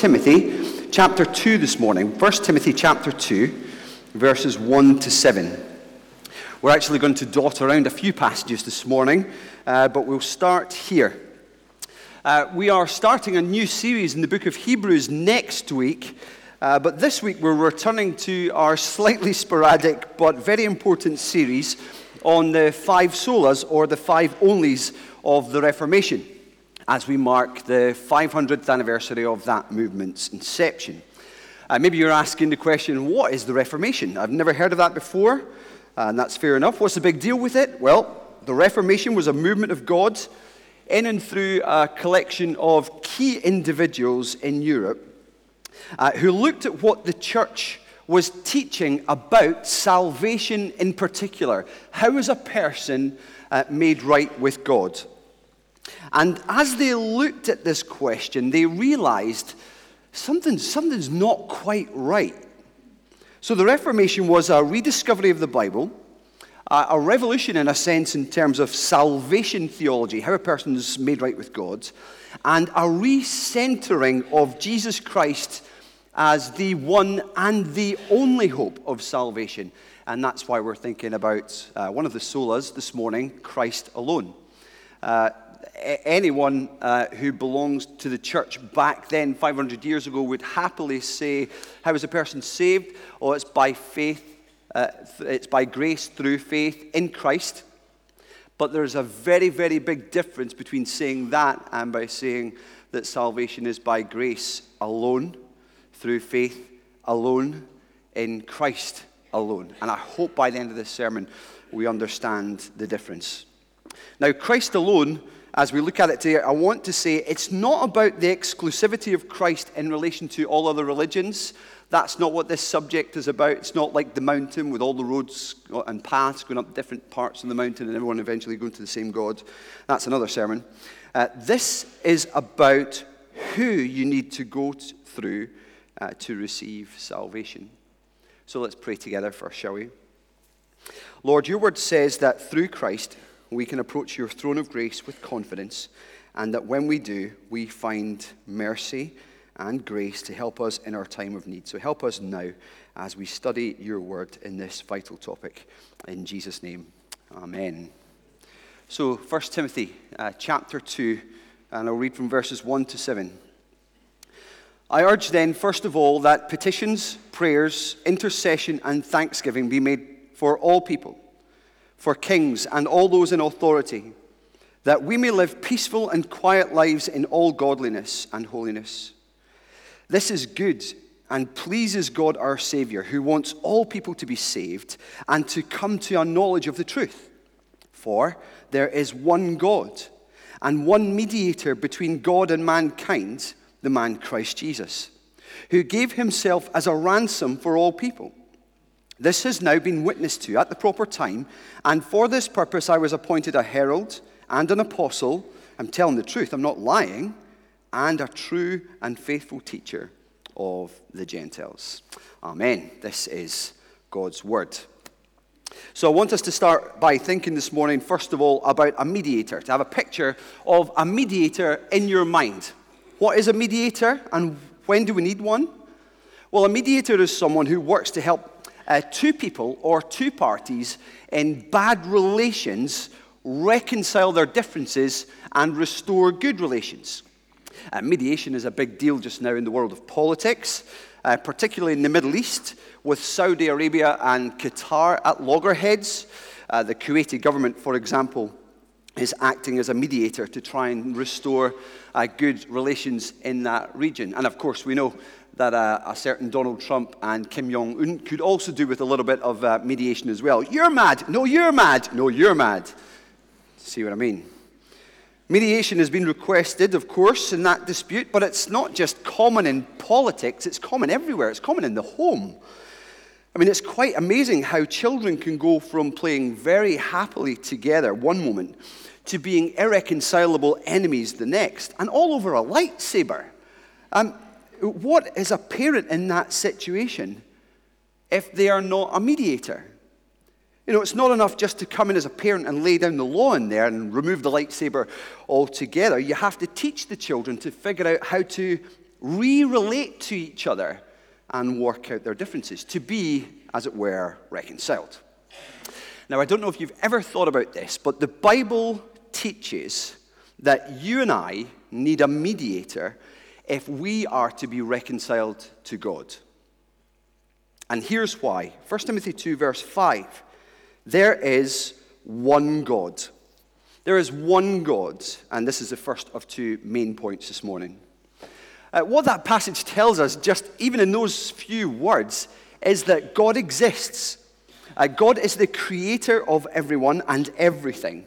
Timothy chapter 2 this morning. 1 Timothy chapter 2, verses 1 to 7. We're actually going to dot around a few passages this morning, uh, but we'll start here. Uh, we are starting a new series in the book of Hebrews next week, uh, but this week we're returning to our slightly sporadic but very important series on the five solas or the five onlys of the Reformation as we mark the 500th anniversary of that movement's inception. Uh, maybe you're asking the question, what is the Reformation? I've never heard of that before, and that's fair enough. What's the big deal with it? Well, the Reformation was a movement of God in and through a collection of key individuals in Europe uh, who looked at what the church was teaching about salvation in particular. How is a person uh, made right with God? And as they looked at this question, they realized something, something's not quite right. So the Reformation was a rediscovery of the Bible, a revolution in a sense in terms of salvation theology, how a person is made right with God, and a recentering of Jesus Christ as the one and the only hope of salvation. And that's why we're thinking about uh, one of the solas this morning, Christ alone. Uh, anyone uh, who belongs to the church back then, 500 years ago, would happily say, How is a person saved? Oh, it's by faith, uh, it's by grace through faith in Christ. But there's a very, very big difference between saying that and by saying that salvation is by grace alone, through faith alone, in Christ alone. And I hope by the end of this sermon we understand the difference. Now, Christ alone as we look at it today, I want to say it's not about the exclusivity of Christ in relation to all other religions. That's not what this subject is about. It's not like the mountain with all the roads and paths going up different parts of the mountain and everyone eventually going to the same God. That's another sermon. Uh, this is about who you need to go t- through uh, to receive salvation. So let's pray together first, shall we? Lord, your word says that through Christ, we can approach your throne of grace with confidence, and that when we do, we find mercy and grace to help us in our time of need. So help us now as we study your word in this vital topic. In Jesus' name, amen. So, 1 Timothy uh, chapter 2, and I'll read from verses 1 to 7. I urge then, first of all, that petitions, prayers, intercession, and thanksgiving be made for all people for kings and all those in authority, that we may live peaceful and quiet lives in all godliness and holiness. This is good and pleases God our Savior, who wants all people to be saved and to come to a knowledge of the truth. For there is one God and one mediator between God and mankind, the man Christ Jesus, who gave himself as a ransom for all people. This has now been witnessed to at the proper time, and for this purpose I was appointed a herald and an apostle. I'm telling the truth, I'm not lying, and a true and faithful teacher of the Gentiles. Amen. This is God's word. So I want us to start by thinking this morning, first of all, about a mediator, to have a picture of a mediator in your mind. What is a mediator, and when do we need one? Well, a mediator is someone who works to help uh, two people or two parties in bad relations reconcile their differences and restore good relations. Uh, mediation is a big deal just now in the world of politics, uh, particularly in the Middle East, with Saudi Arabia and Qatar at loggerheads. Uh, the Kuwaiti government, for example, is acting as a mediator to try and restore uh, good relations in that region. And of course, we know that uh, a certain Donald Trump and Kim Jong un could also do with a little bit of uh, mediation as well. You're mad. No, you're mad. No, you're mad. See what I mean? Mediation has been requested, of course, in that dispute, but it's not just common in politics, it's common everywhere. It's common in the home. I mean, it's quite amazing how children can go from playing very happily together one moment to being irreconcilable enemies the next, and all over a lightsaber. Um, what is a parent in that situation if they are not a mediator? You know, it's not enough just to come in as a parent and lay down the law in there and remove the lightsaber altogether. You have to teach the children to figure out how to re relate to each other, and work out their differences, to be, as it were, reconciled. Now, I don't know if you've ever thought about this, but the Bible teaches that you and I need a mediator if we are to be reconciled to God. And here's why 1 Timothy 2, verse 5 there is one God. There is one God, and this is the first of two main points this morning. Uh, what that passage tells us, just even in those few words, is that God exists. Uh, God is the creator of everyone and everything.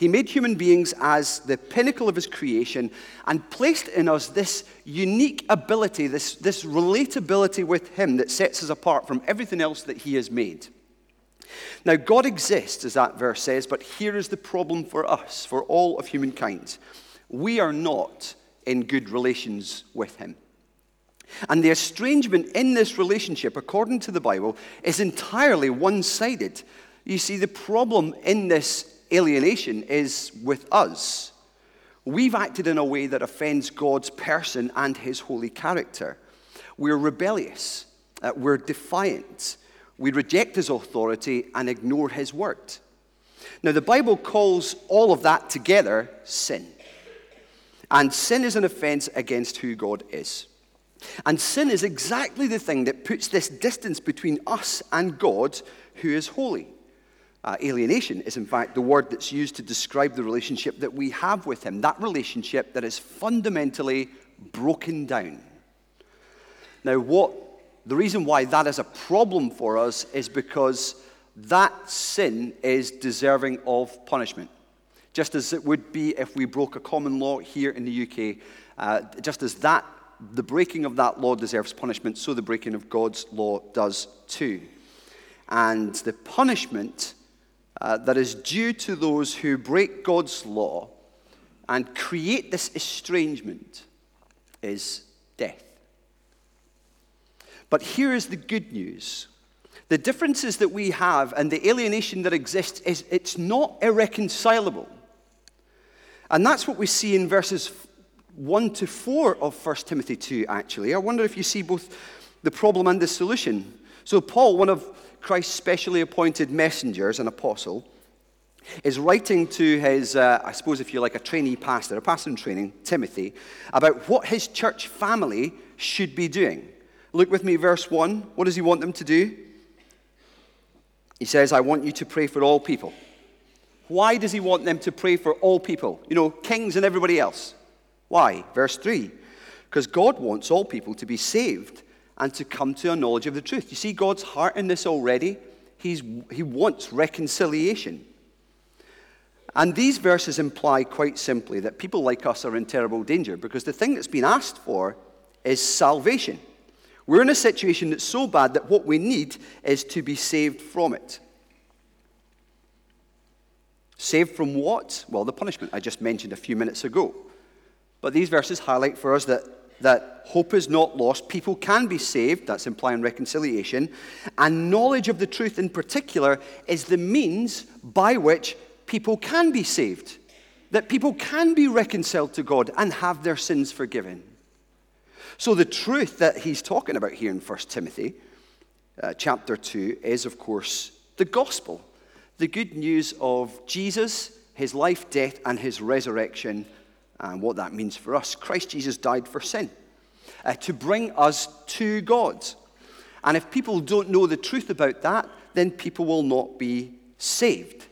He made human beings as the pinnacle of his creation and placed in us this unique ability, this, this relatability with him that sets us apart from everything else that he has made. Now, God exists, as that verse says, but here is the problem for us, for all of humankind. We are not in good relations with him. And the estrangement in this relationship, according to the Bible, is entirely one sided. You see, the problem in this alienation is with us. We've acted in a way that offends God's person and his holy character. We're rebellious, uh, we're defiant, we reject his authority and ignore his word. Now, the Bible calls all of that together sin. And sin is an offense against who God is. And sin is exactly the thing that puts this distance between us and God, who is holy. Uh, alienation is, in fact, the word that's used to describe the relationship that we have with Him, that relationship that is fundamentally broken down. Now, what the reason why that is a problem for us is because that sin is deserving of punishment just as it would be if we broke a common law here in the UK. Uh, just as that, the breaking of that law deserves punishment, so the breaking of God's law does too. And the punishment uh, that is due to those who break God's law and create this estrangement is death. But here is the good news. The differences that we have and the alienation that exists is it's not irreconcilable. And that's what we see in verses 1 to 4 of 1 Timothy 2, actually. I wonder if you see both the problem and the solution. So, Paul, one of Christ's specially appointed messengers, an apostle, is writing to his, uh, I suppose, if you like, a trainee pastor, a pastor in training, Timothy, about what his church family should be doing. Look with me, verse 1. What does he want them to do? He says, I want you to pray for all people. Why does he want them to pray for all people? You know, kings and everybody else. Why? Verse 3 Because God wants all people to be saved and to come to a knowledge of the truth. You see God's heart in this already? He's, he wants reconciliation. And these verses imply quite simply that people like us are in terrible danger because the thing that's been asked for is salvation. We're in a situation that's so bad that what we need is to be saved from it. Saved from what? Well, the punishment I just mentioned a few minutes ago. But these verses highlight for us that, that hope is not lost. People can be saved, that's implying reconciliation. And knowledge of the truth in particular is the means by which people can be saved, that people can be reconciled to God and have their sins forgiven. So, the truth that he's talking about here in 1 Timothy uh, chapter 2 is, of course, the gospel the good news of Jesus, his life, death, and his resurrection, and what that means for us. Christ Jesus died for sin, uh, to bring us to God. And if people don't know the truth about that, then people will not be saved.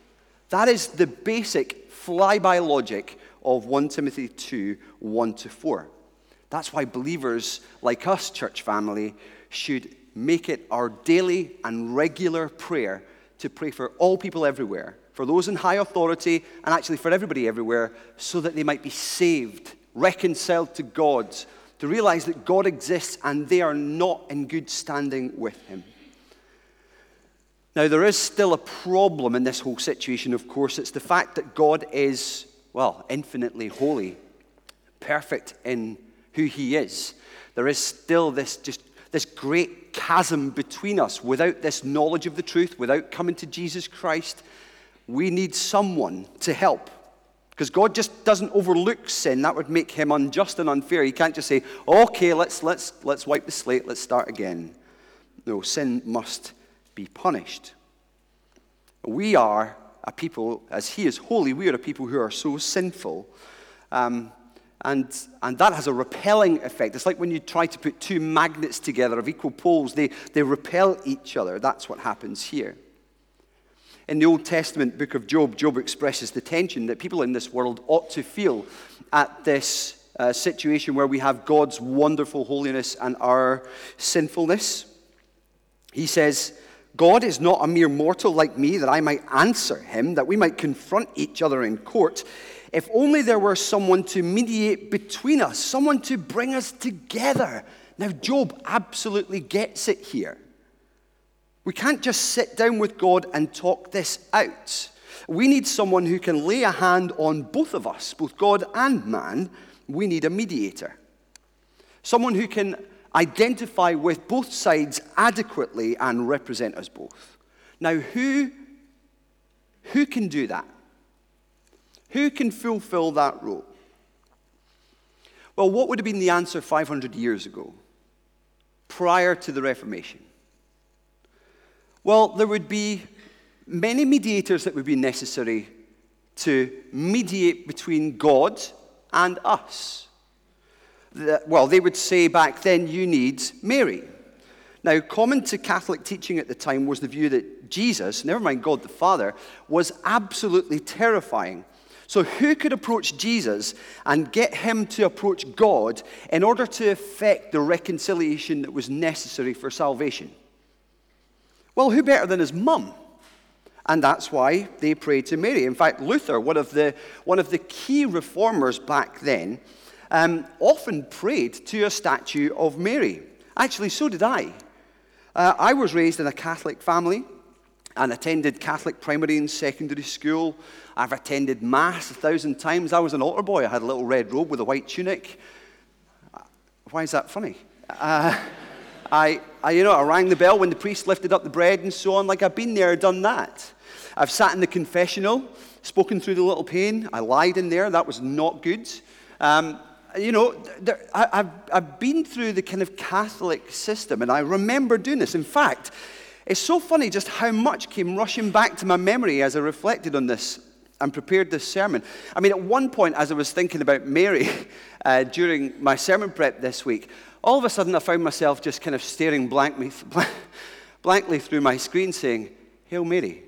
That is the basic flyby logic of 1 Timothy 2 1 to 4. That's why believers like us, church family, should make it our daily and regular prayer to pray for all people everywhere, for those in high authority, and actually for everybody everywhere, so that they might be saved, reconciled to God, to realize that God exists and they are not in good standing with Him. Now, there is still a problem in this whole situation, of course. It's the fact that God is, well, infinitely holy, perfect in who He is. There is still this just this great chasm between us. Without this knowledge of the truth, without coming to Jesus Christ, we need someone to help. Because God just doesn't overlook sin. That would make him unjust and unfair. He can't just say, okay, let's, let's, let's wipe the slate, let's start again. No, sin must be punished. We are a people, as He is holy, we are a people who are so sinful. Um, and, and that has a repelling effect. It's like when you try to put two magnets together of equal poles, they, they repel each other. That's what happens here. In the Old Testament book of Job, Job expresses the tension that people in this world ought to feel at this uh, situation where we have God's wonderful holiness and our sinfulness. He says, God is not a mere mortal like me that I might answer him, that we might confront each other in court. If only there were someone to mediate between us, someone to bring us together. Now, Job absolutely gets it here. We can't just sit down with God and talk this out. We need someone who can lay a hand on both of us, both God and man. We need a mediator. Someone who can identify with both sides adequately and represent us both. Now, who, who can do that? Who can fulfill that role? Well, what would have been the answer 500 years ago, prior to the Reformation? Well, there would be many mediators that would be necessary to mediate between God and us. Well, they would say back then, you need Mary. Now, common to Catholic teaching at the time was the view that Jesus, never mind God the Father, was absolutely terrifying. So, who could approach Jesus and get him to approach God in order to effect the reconciliation that was necessary for salvation? Well, who better than his mum? And that's why they prayed to Mary. In fact, Luther, one of the, one of the key reformers back then, um, often prayed to a statue of Mary. Actually, so did I. Uh, I was raised in a Catholic family and attended Catholic primary and secondary school. I've attended Mass a thousand times. I was an altar boy. I had a little red robe with a white tunic. Why is that funny? Uh, I, I, you know, I rang the bell when the priest lifted up the bread and so on. Like I've been there, done that. I've sat in the confessional, spoken through the little pane. I lied in there. That was not good. Um, you know, there, I, have I've been through the kind of Catholic system, and I remember doing this. In fact, it's so funny just how much came rushing back to my memory as I reflected on this and prepared this sermon. I mean, at one point, as I was thinking about Mary uh, during my sermon prep this week, all of a sudden I found myself just kind of staring blankly, blankly through my screen saying, Hail Mary,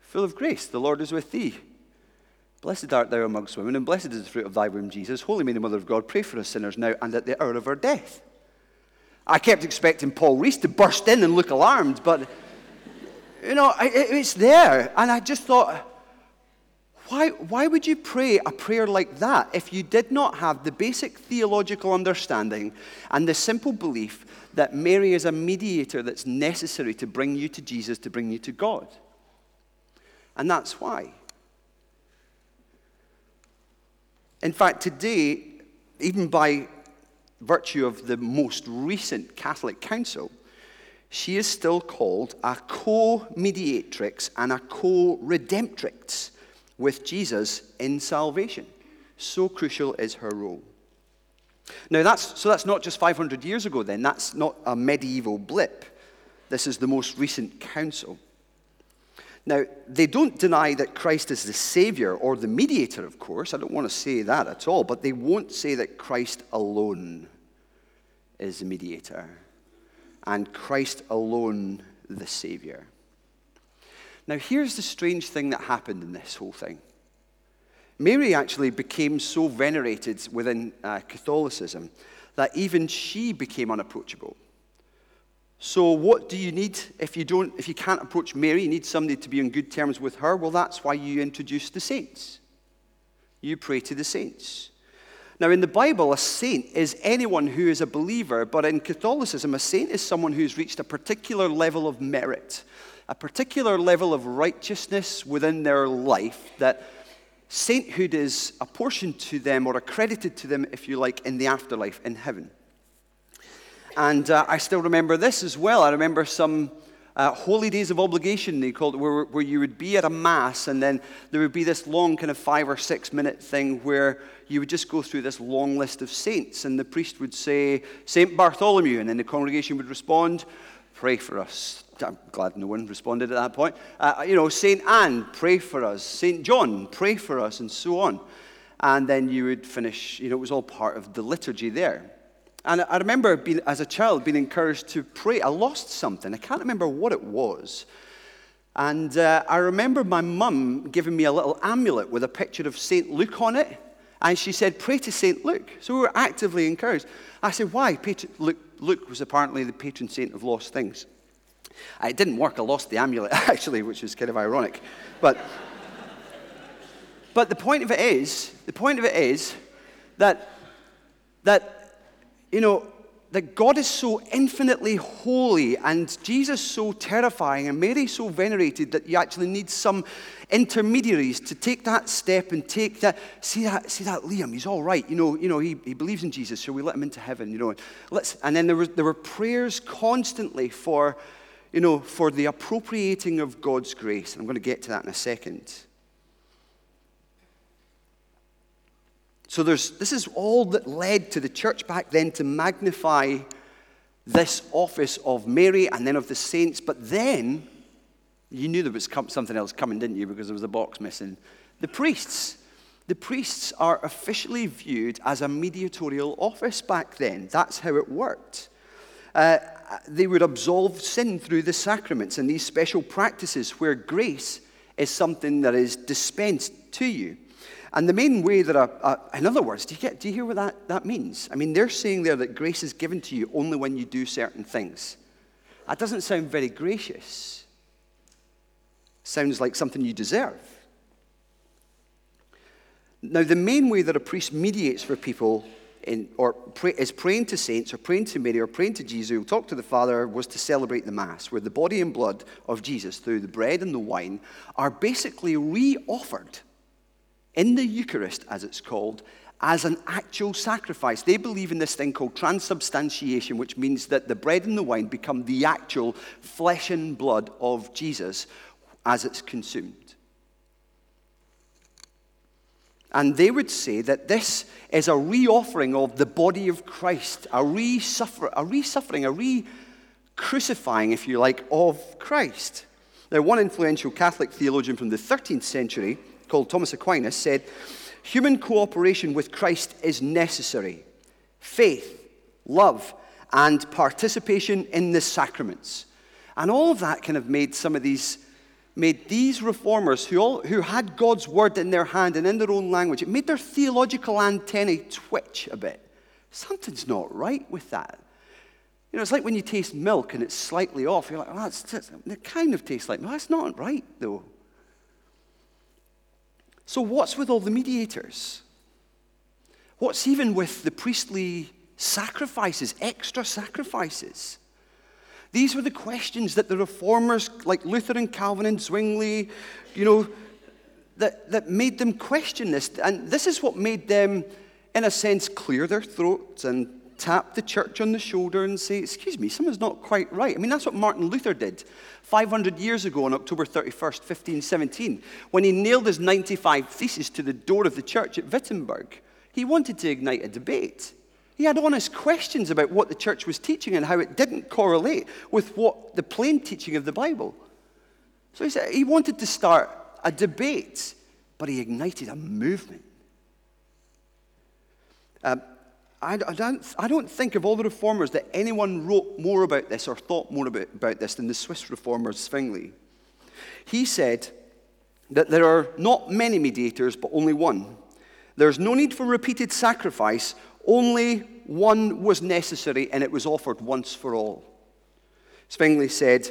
full of grace, the Lord is with thee. Blessed art thou amongst women, and blessed is the fruit of thy womb, Jesus. Holy Mary, Mother of God, pray for us sinners now and at the hour of our death. I kept expecting Paul Rees to burst in and look alarmed, but, you know, it's there. And I just thought, why, why would you pray a prayer like that if you did not have the basic theological understanding and the simple belief that Mary is a mediator that's necessary to bring you to Jesus, to bring you to God? And that's why. In fact, today, even by virtue of the most recent Catholic Council, she is still called a co mediatrix and a co redemptrix with Jesus in salvation. So crucial is her role. Now, that's, so that's not just 500 years ago, then. That's not a medieval blip. This is the most recent council. Now, they don't deny that Christ is the Savior or the mediator, of course. I don't want to say that at all, but they won't say that Christ alone is the mediator and Christ alone the Savior. Now, here's the strange thing that happened in this whole thing. Mary actually became so venerated within uh, Catholicism that even she became unapproachable. So, what do you need if you don't, if you can't approach Mary? You need somebody to be on good terms with her. Well, that's why you introduce the saints. You pray to the saints. Now, in the Bible, a saint is anyone who is a believer, but in Catholicism, a saint is someone who's reached a particular level of merit a particular level of righteousness within their life that sainthood is apportioned to them or accredited to them, if you like, in the afterlife, in heaven. And uh, I still remember this as well. I remember some uh, holy days of obligation, they called it, where, where you would be at a mass and then there would be this long kind of five or six minute thing where you would just go through this long list of saints and the priest would say, St. Bartholomew, and then the congregation would respond, pray for us. I'm glad no one responded at that point. Uh, you know, St. Anne, pray for us. St. John, pray for us, and so on. And then you would finish, you know, it was all part of the liturgy there. And I remember being, as a child being encouraged to pray. I lost something. I can't remember what it was. And uh, I remember my mum giving me a little amulet with a picture of St. Luke on it. And she said, Pray to St. Luke. So we were actively encouraged. I said, Why? Luke, Luke was apparently the patron saint of lost things. It didn't work. I lost the amulet, actually, which is kind of ironic. But, but the point of it is, the point of it is that, that you know, that God is so infinitely holy and Jesus so terrifying and Mary so venerated that you actually need some intermediaries to take that step and take that. See that, see that Liam, he's all right. You know, you know he, he believes in Jesus, so we let him into heaven, you know. Let's, and then there, was, there were prayers constantly for, you know, for the appropriating of God's grace. I'm going to get to that in a second. So there's, this is all that led to the church back then to magnify this office of Mary and then of the saints. But then you knew there was something else coming, didn't you? Because there was a box missing. The priests. The priests are officially viewed as a mediatorial office back then. That's how it worked. Uh, Uh, they would absolve sin through the sacraments and these special practices where grace is something that is dispensed to you. And the main way that, a, a, in other words, do you, get, do you hear what that, that means? I mean, they're saying there that grace is given to you only when you do certain things. That doesn't sound very gracious. Sounds like something you deserve. Now, the main way that a priest mediates for people in, or pray, is praying to saints or praying to Mary or praying to Jesus who talk to the Father was to celebrate the Mass, where the body and blood of Jesus through the bread and the wine are basically re offered in the Eucharist, as it's called, as an actual sacrifice. They believe in this thing called transubstantiation, which means that the bread and the wine become the actual flesh and blood of Jesus as it's consumed. And they would say that this is a re-offering of the body of Christ, a re-suffer, a re-suffering, a re-crucifying, if you like, of Christ. Now, one influential Catholic theologian from the 13th century called Thomas Aquinas said, Human cooperation with Christ is necessary. Faith, love, and participation in the sacraments. And all of that kind of made some of these, made these reformers who, all, who had God's word in their hand and in their own language, it made their theological antennae twitch a bit. Something's not right with that. You know, it's like when you taste milk and it's slightly off. You're like, oh, that's, that's, it kind of tastes like milk. That's not right, though. So, what's with all the mediators? What's even with the priestly sacrifices, extra sacrifices? These were the questions that the reformers like Luther and Calvin and Zwingli, you know, that, that made them question this. And this is what made them, in a sense, clear their throats and tap the church on the shoulder and say, Excuse me, something's not quite right. I mean, that's what Martin Luther did 500 years ago on October 31st, 1517, when he nailed his 95 Theses to the door of the church at Wittenberg. He wanted to ignite a debate. He had honest questions about what the church was teaching and how it didn't correlate with what the plain teaching of the Bible. So he said he wanted to start a debate, but he ignited a movement. Um, I, don't, I don't think of all the reformers that anyone wrote more about this or thought more about, about this than the Swiss reformer Zwingli. He said that there are not many mediators, but only one. There's no need for repeated sacrifice, only one was necessary, and it was offered once for all. Zwingli said,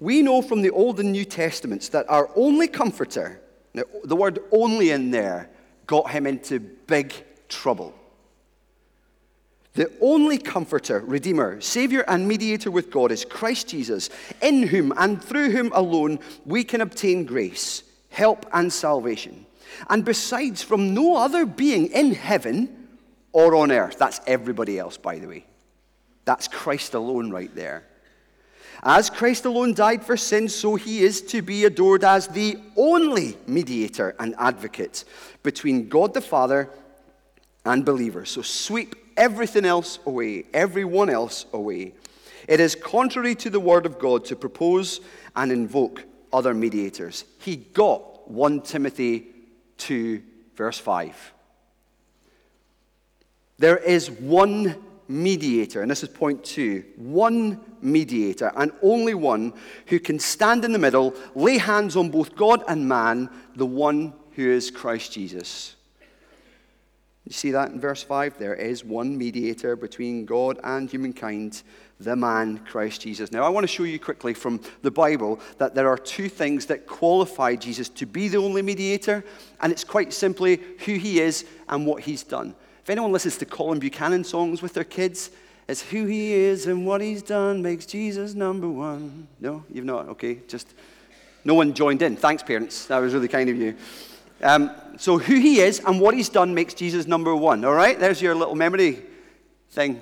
We know from the Old and New Testaments that our only comforter, now the word only in there, got him into big trouble. The only comforter, redeemer, savior, and mediator with God is Christ Jesus, in whom and through whom alone we can obtain grace, help, and salvation. And besides, from no other being in heaven or on earth. That's everybody else, by the way. That's Christ alone right there. As Christ alone died for sin, so he is to be adored as the only mediator and advocate between God the Father and believers. So sweep everything else away, everyone else away. It is contrary to the word of God to propose and invoke other mediators. He got 1 Timothy 2, verse 5. There is one mediator, and this is point two one mediator, and only one who can stand in the middle, lay hands on both God and man, the one who is Christ Jesus. You see that in verse 5? There is one mediator between God and humankind, the man, Christ Jesus. Now, I want to show you quickly from the Bible that there are two things that qualify Jesus to be the only mediator, and it's quite simply who he is and what he's done. If anyone listens to Colin Buchanan songs with their kids, it's who he is and what he's done makes Jesus number one. No, you've not? Okay, just no one joined in. Thanks, parents. That was really kind of you. Um, so, who he is and what he's done makes Jesus number one. All right, there's your little memory thing.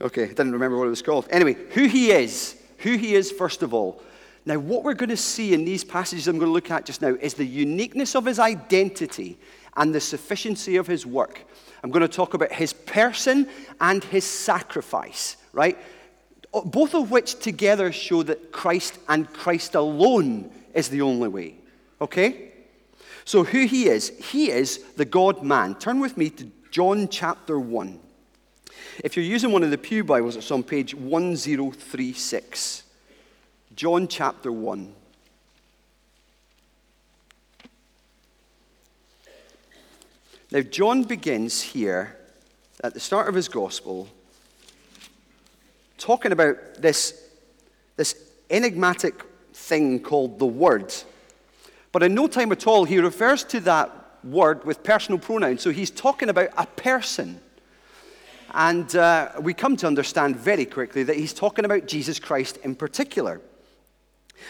Okay, I didn't remember what it was called. Anyway, who he is. Who he is, first of all. Now, what we're going to see in these passages I'm going to look at just now is the uniqueness of his identity and the sufficiency of his work. I'm going to talk about his person and his sacrifice, right? Both of which together show that Christ and Christ alone is the only way. Okay? So, who he is, he is the God man. Turn with me to John chapter 1. If you're using one of the Pew Bibles, it's on page 1036. John chapter 1. Now, John begins here at the start of his gospel talking about this, this enigmatic thing called the Word. But in no time at all, he refers to that word with personal pronouns. So he's talking about a person. And uh, we come to understand very quickly that he's talking about Jesus Christ in particular.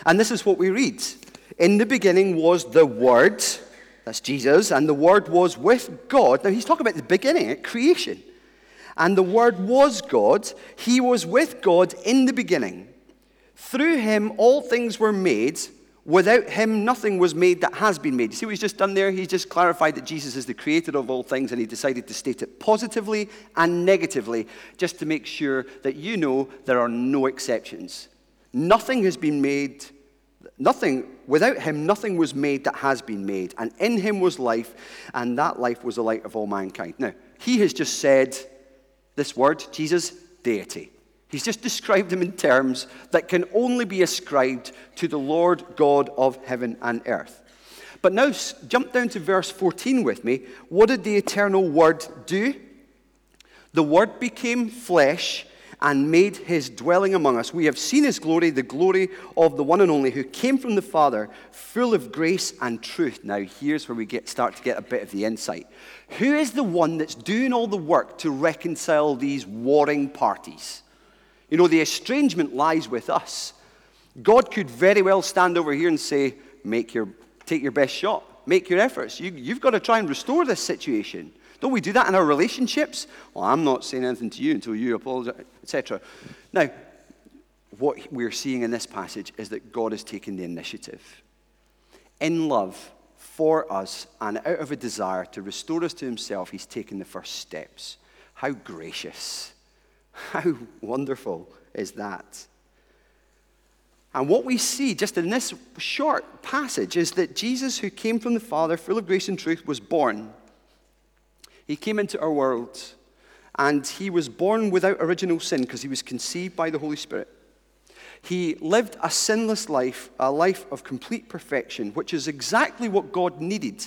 And this is what we read In the beginning was the Word, that's Jesus, and the Word was with God. Now he's talking about the beginning, at creation. And the Word was God. He was with God in the beginning. Through him all things were made Without him, nothing was made that has been made. You see what he's just done there? He's just clarified that Jesus is the creator of all things, and he decided to state it positively and negatively, just to make sure that you know there are no exceptions. Nothing has been made, nothing, without him, nothing was made that has been made. And in him was life, and that life was the light of all mankind. Now, he has just said this word, Jesus, deity. He's just described him in terms that can only be ascribed to the Lord God of heaven and earth. But now jump down to verse 14 with me. What did the eternal Word do? The Word became flesh and made his dwelling among us. We have seen his glory, the glory of the one and only who came from the Father, full of grace and truth. Now, here's where we get, start to get a bit of the insight. Who is the one that's doing all the work to reconcile these warring parties? You know, the estrangement lies with us. God could very well stand over here and say, make your, take your best shot, make your efforts. You, you've got to try and restore this situation. Don't we do that in our relationships? Well, I'm not saying anything to you until you apologize, etc. Now, what we're seeing in this passage is that God has taken the initiative. In love for us and out of a desire to restore us to Himself, He's taken the first steps. How gracious how wonderful is that? And what we see just in this short passage is that Jesus, who came from the Father, full of grace and truth, was born. He came into our world, and he was born without original sin because he was conceived by the Holy Spirit. He lived a sinless life, a life of complete perfection, which is exactly what God needed.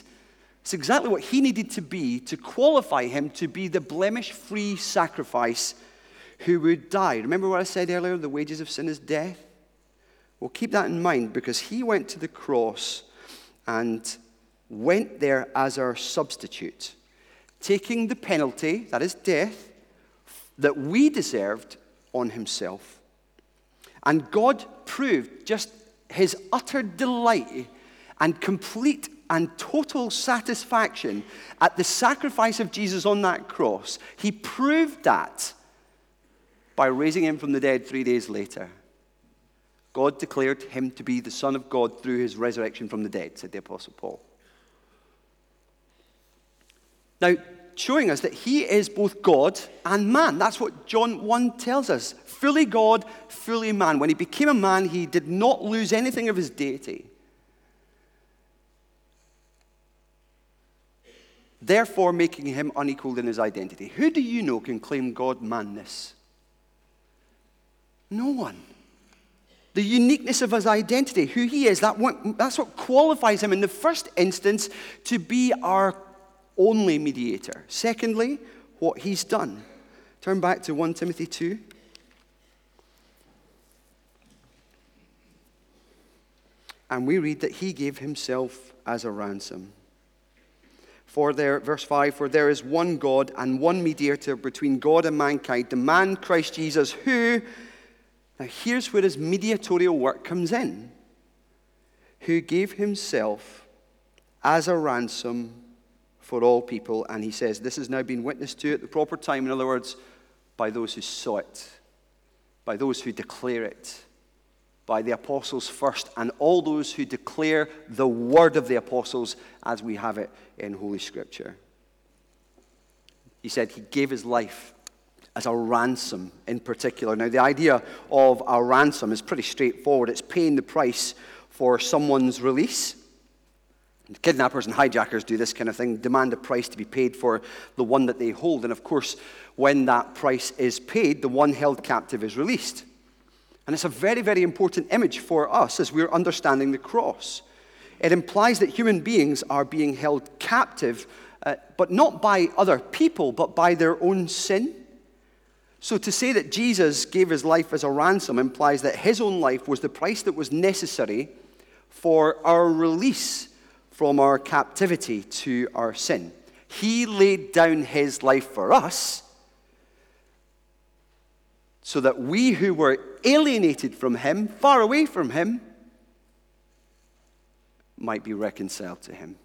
It's exactly what he needed to be to qualify him to be the blemish free sacrifice who would die. Remember what I said earlier? The wages of sin is death. Well, keep that in mind because he went to the cross and went there as our substitute, taking the penalty, that is death, that we deserved on himself. And God proved just his utter delight and complete and total satisfaction at the sacrifice of Jesus on that cross. He proved that by raising him from the dead three days later. God declared him to be the Son of God through his resurrection from the dead, said the Apostle Paul. Now, showing us that he is both God and man. That's what John 1 tells us. Fully God, fully man. When he became a man, he did not lose anything of his deity. Therefore, making him unequaled in his identity. Who do you know can claim God manness? No one. The uniqueness of his identity, who he is, that one, that's what qualifies him in the first instance to be our only mediator. Secondly, what he's done. Turn back to 1 Timothy 2. And we read that he gave himself as a ransom. For there, verse 5, for there is one God and one mediator between God and mankind, the man Christ Jesus, who, now here's where his mediatorial work comes in, who gave himself as a ransom for all people. And he says, This has now been witnessed to at the proper time. In other words, by those who saw it, by those who declare it, by the apostles first, and all those who declare the word of the apostles as we have it in Holy Scripture. He said he gave his life as a ransom in particular. Now, the idea of a ransom is pretty straightforward it's paying the price for someone's release. Kidnappers and hijackers do this kind of thing, demand a price to be paid for the one that they hold. And of course, when that price is paid, the one held captive is released. And it's a very, very important image for us as we're understanding the cross. It implies that human beings are being held captive, uh, but not by other people, but by their own sin. So to say that Jesus gave his life as a ransom implies that his own life was the price that was necessary for our release from our captivity to our sin. He laid down his life for us so that we who were alienated from him, far away from him, might be reconciled to him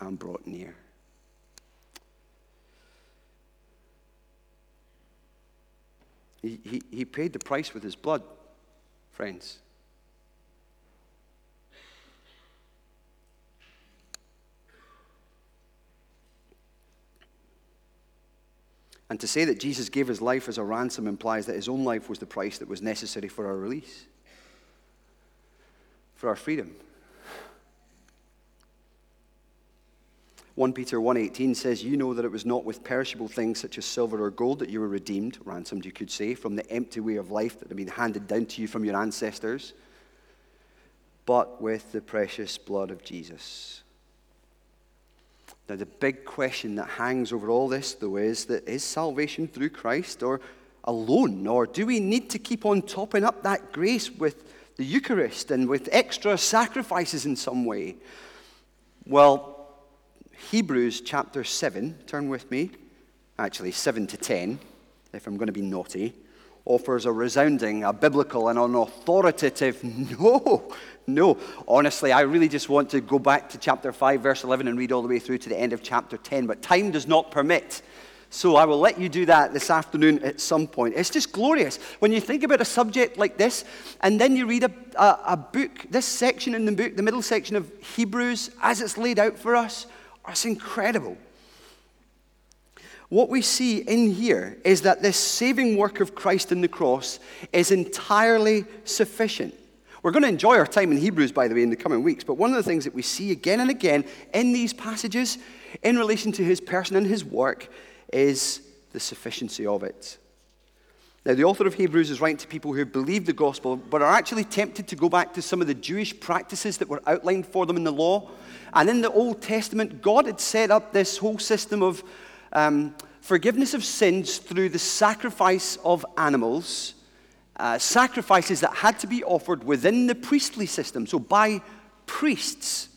and brought near. He, he, he paid the price with his blood, friends. And to say that Jesus gave his life as a ransom implies that his own life was the price that was necessary for our release, for our freedom. 1 Peter 1:18 says, "You know that it was not with perishable things such as silver or gold that you were redeemed, ransomed you could say, from the empty way of life that had been handed down to you from your ancestors, but with the precious blood of Jesus." Now, the big question that hangs over all this, though, is that is salvation through Christ or alone? Or do we need to keep on topping up that grace with the Eucharist and with extra sacrifices in some way? Well, Hebrews chapter 7, turn with me, actually 7 to 10, if I'm going to be naughty, offers a resounding, a biblical, and an authoritative no no, honestly, I really just want to go back to chapter 5, verse 11, and read all the way through to the end of chapter 10, but time does not permit. So I will let you do that this afternoon at some point. It's just glorious. When you think about a subject like this, and then you read a, a, a book, this section in the book, the middle section of Hebrews, as it's laid out for us, it's incredible. What we see in here is that this saving work of Christ in the cross is entirely sufficient. We're going to enjoy our time in Hebrews, by the way, in the coming weeks. But one of the things that we see again and again in these passages in relation to his person and his work is the sufficiency of it. Now, the author of Hebrews is writing to people who believe the gospel, but are actually tempted to go back to some of the Jewish practices that were outlined for them in the law. And in the Old Testament, God had set up this whole system of um, forgiveness of sins through the sacrifice of animals uh, sacrifices that had to be offered within the priestly system, so by priests.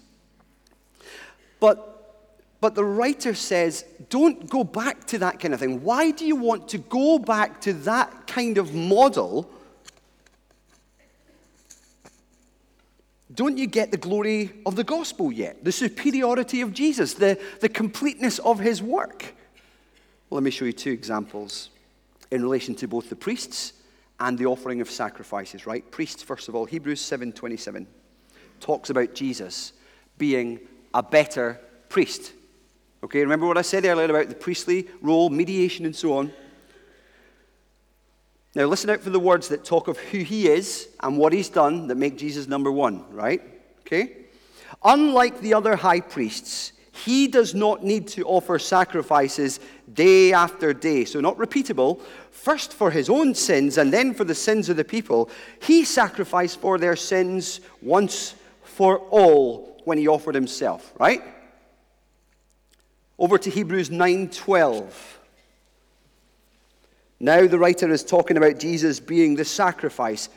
But, but the writer says, don't go back to that kind of thing. Why do you want to go back to that kind of model? Don't you get the glory of the gospel yet? The superiority of Jesus, the, the completeness of his work? Let me show you two examples in relation to both the priests and the offering of sacrifices, right? Priests, first of all, Hebrews 7:27 talks about Jesus being a better priest. Okay, remember what I said earlier about the priestly role, mediation, and so on? Now, listen out for the words that talk of who he is and what he's done that make Jesus number one, right? Okay? Unlike the other high priests, he does not need to offer sacrifices day after day. So, not repeatable. First for his own sins and then for the sins of the people. He sacrificed for their sins once for all when he offered himself, right? Over to Hebrews 9:12. Now the writer is talking about Jesus being the sacrifice.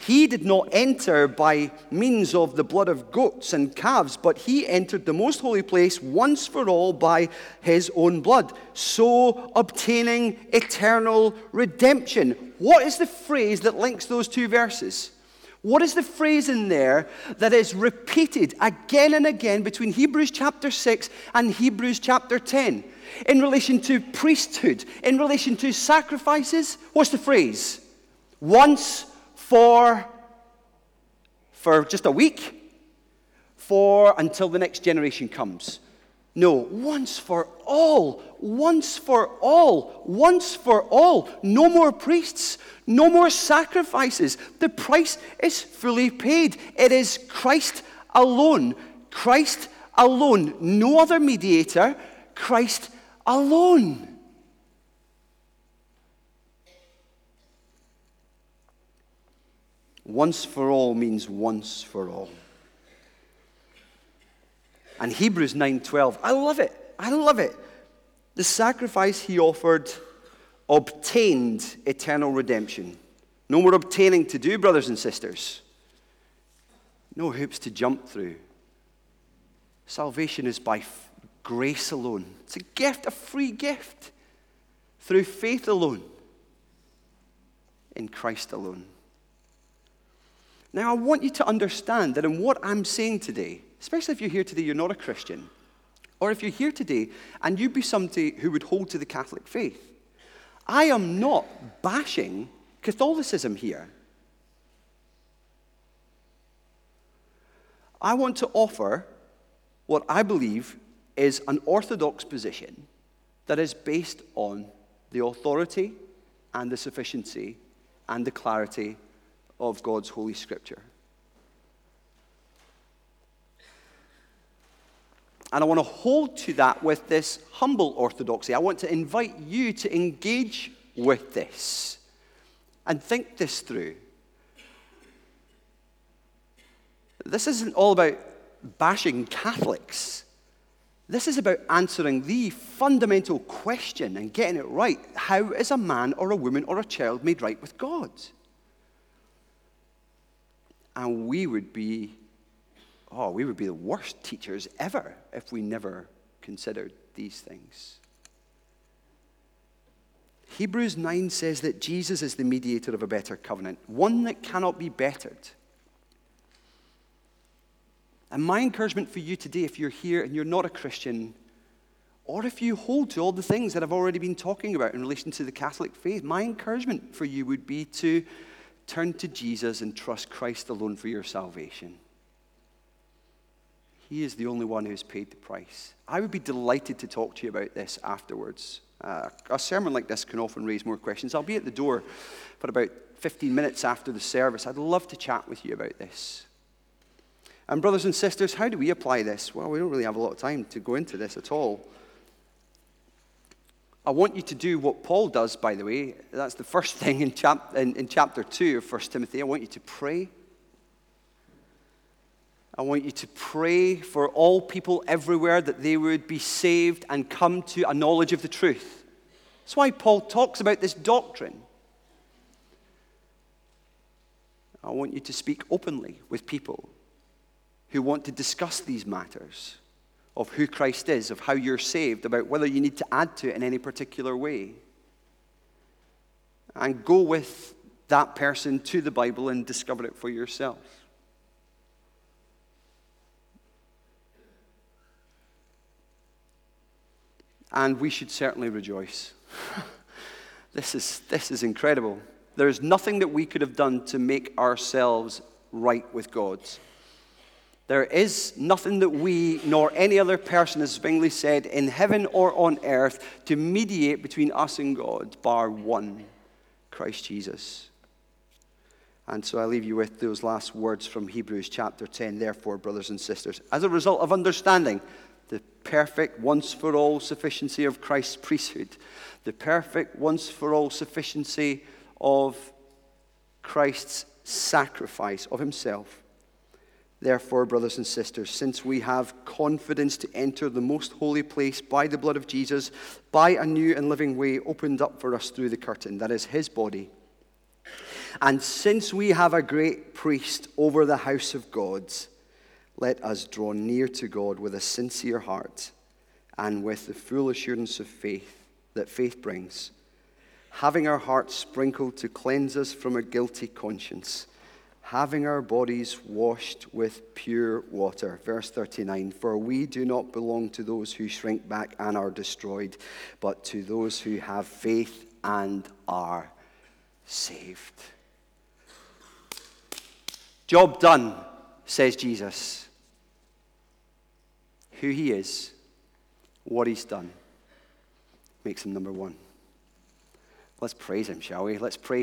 He did not enter by means of the blood of goats and calves, but he entered the most holy place once for all by his own blood, so obtaining eternal redemption. What is the phrase that links those two verses? What is the phrase in there that is repeated again and again between Hebrews chapter 6 and Hebrews chapter 10? In relation to priesthood, in relation to sacrifices, what's the phrase? Once for for just a week, for until the next generation comes. No, once for all, once for all, once for all. No more priests, no more sacrifices. The price is fully paid. It is Christ alone. Christ alone. No other mediator. Christ alone. Once for all means once for all. And Hebrews 9:12, I love it. I love it. The sacrifice he offered obtained eternal redemption. No more obtaining to do, brothers and sisters. No hoops to jump through. Salvation is by f- grace alone. It's a gift, a free gift, through faith alone, in Christ alone. Now, I want you to understand that in what I'm saying today, especially if you're here today, you're not a Christian, or if you're here today and you'd be somebody who would hold to the Catholic faith, I am not bashing Catholicism here. I want to offer what I believe is an orthodox position that is based on the authority and the sufficiency and the clarity of God's Holy Scripture. And I want to hold to that with this humble orthodoxy. I want to invite you to engage with this and think this through. This isn't all about bashing Catholics. This is about answering the fundamental question and getting it right. How is a man or a woman or a child made right with God? And we would be, oh, we would be the worst teachers ever if we never considered these things. Hebrews 9 says that Jesus is the mediator of a better covenant, one that cannot be bettered. And my encouragement for you today, if you're here and you're not a Christian, or if you hold to all the things that I've already been talking about in relation to the Catholic faith, my encouragement for you would be to turn to Jesus and trust Christ alone for your salvation. He is the only one who has paid the price. I would be delighted to talk to you about this afterwards. Uh, a sermon like this can often raise more questions. I'll be at the door for about 15 minutes after the service. I'd love to chat with you about this. And, brothers and sisters, how do we apply this? Well, we don't really have a lot of time to go into this at all. I want you to do what Paul does, by the way. That's the first thing in, chap- in, in chapter 2 of 1 Timothy. I want you to pray. I want you to pray for all people everywhere that they would be saved and come to a knowledge of the truth. That's why Paul talks about this doctrine. I want you to speak openly with people who want to discuss these matters of who Christ is, of how you're saved, about whether you need to add to it in any particular way. And go with that person to the Bible and discover it for yourself. And we should certainly rejoice. this, is, this is incredible. There's nothing that we could have done to make ourselves right with God. There is nothing that we nor any other person, as Zwingli said, in heaven or on earth to mediate between us and God, bar one Christ Jesus. And so I leave you with those last words from Hebrews chapter 10. Therefore, brothers and sisters, as a result of understanding the perfect, once for all sufficiency of Christ's priesthood, the perfect, once for all sufficiency of Christ's sacrifice of himself, Therefore, brothers and sisters, since we have confidence to enter the most holy place by the blood of Jesus, by a new and living way opened up for us through the curtain, that is his body, and since we have a great priest over the house of God, let us draw near to God with a sincere heart and with the full assurance of faith that faith brings, having our hearts sprinkled to cleanse us from a guilty conscience having our bodies washed with pure water. Verse 39 For we do not belong to those who shrink back and are destroyed, but to those who have faith and are saved. Job done, says Jesus. Who he is, what he's done, makes him number one. Let's praise him, shall we? Let's pray.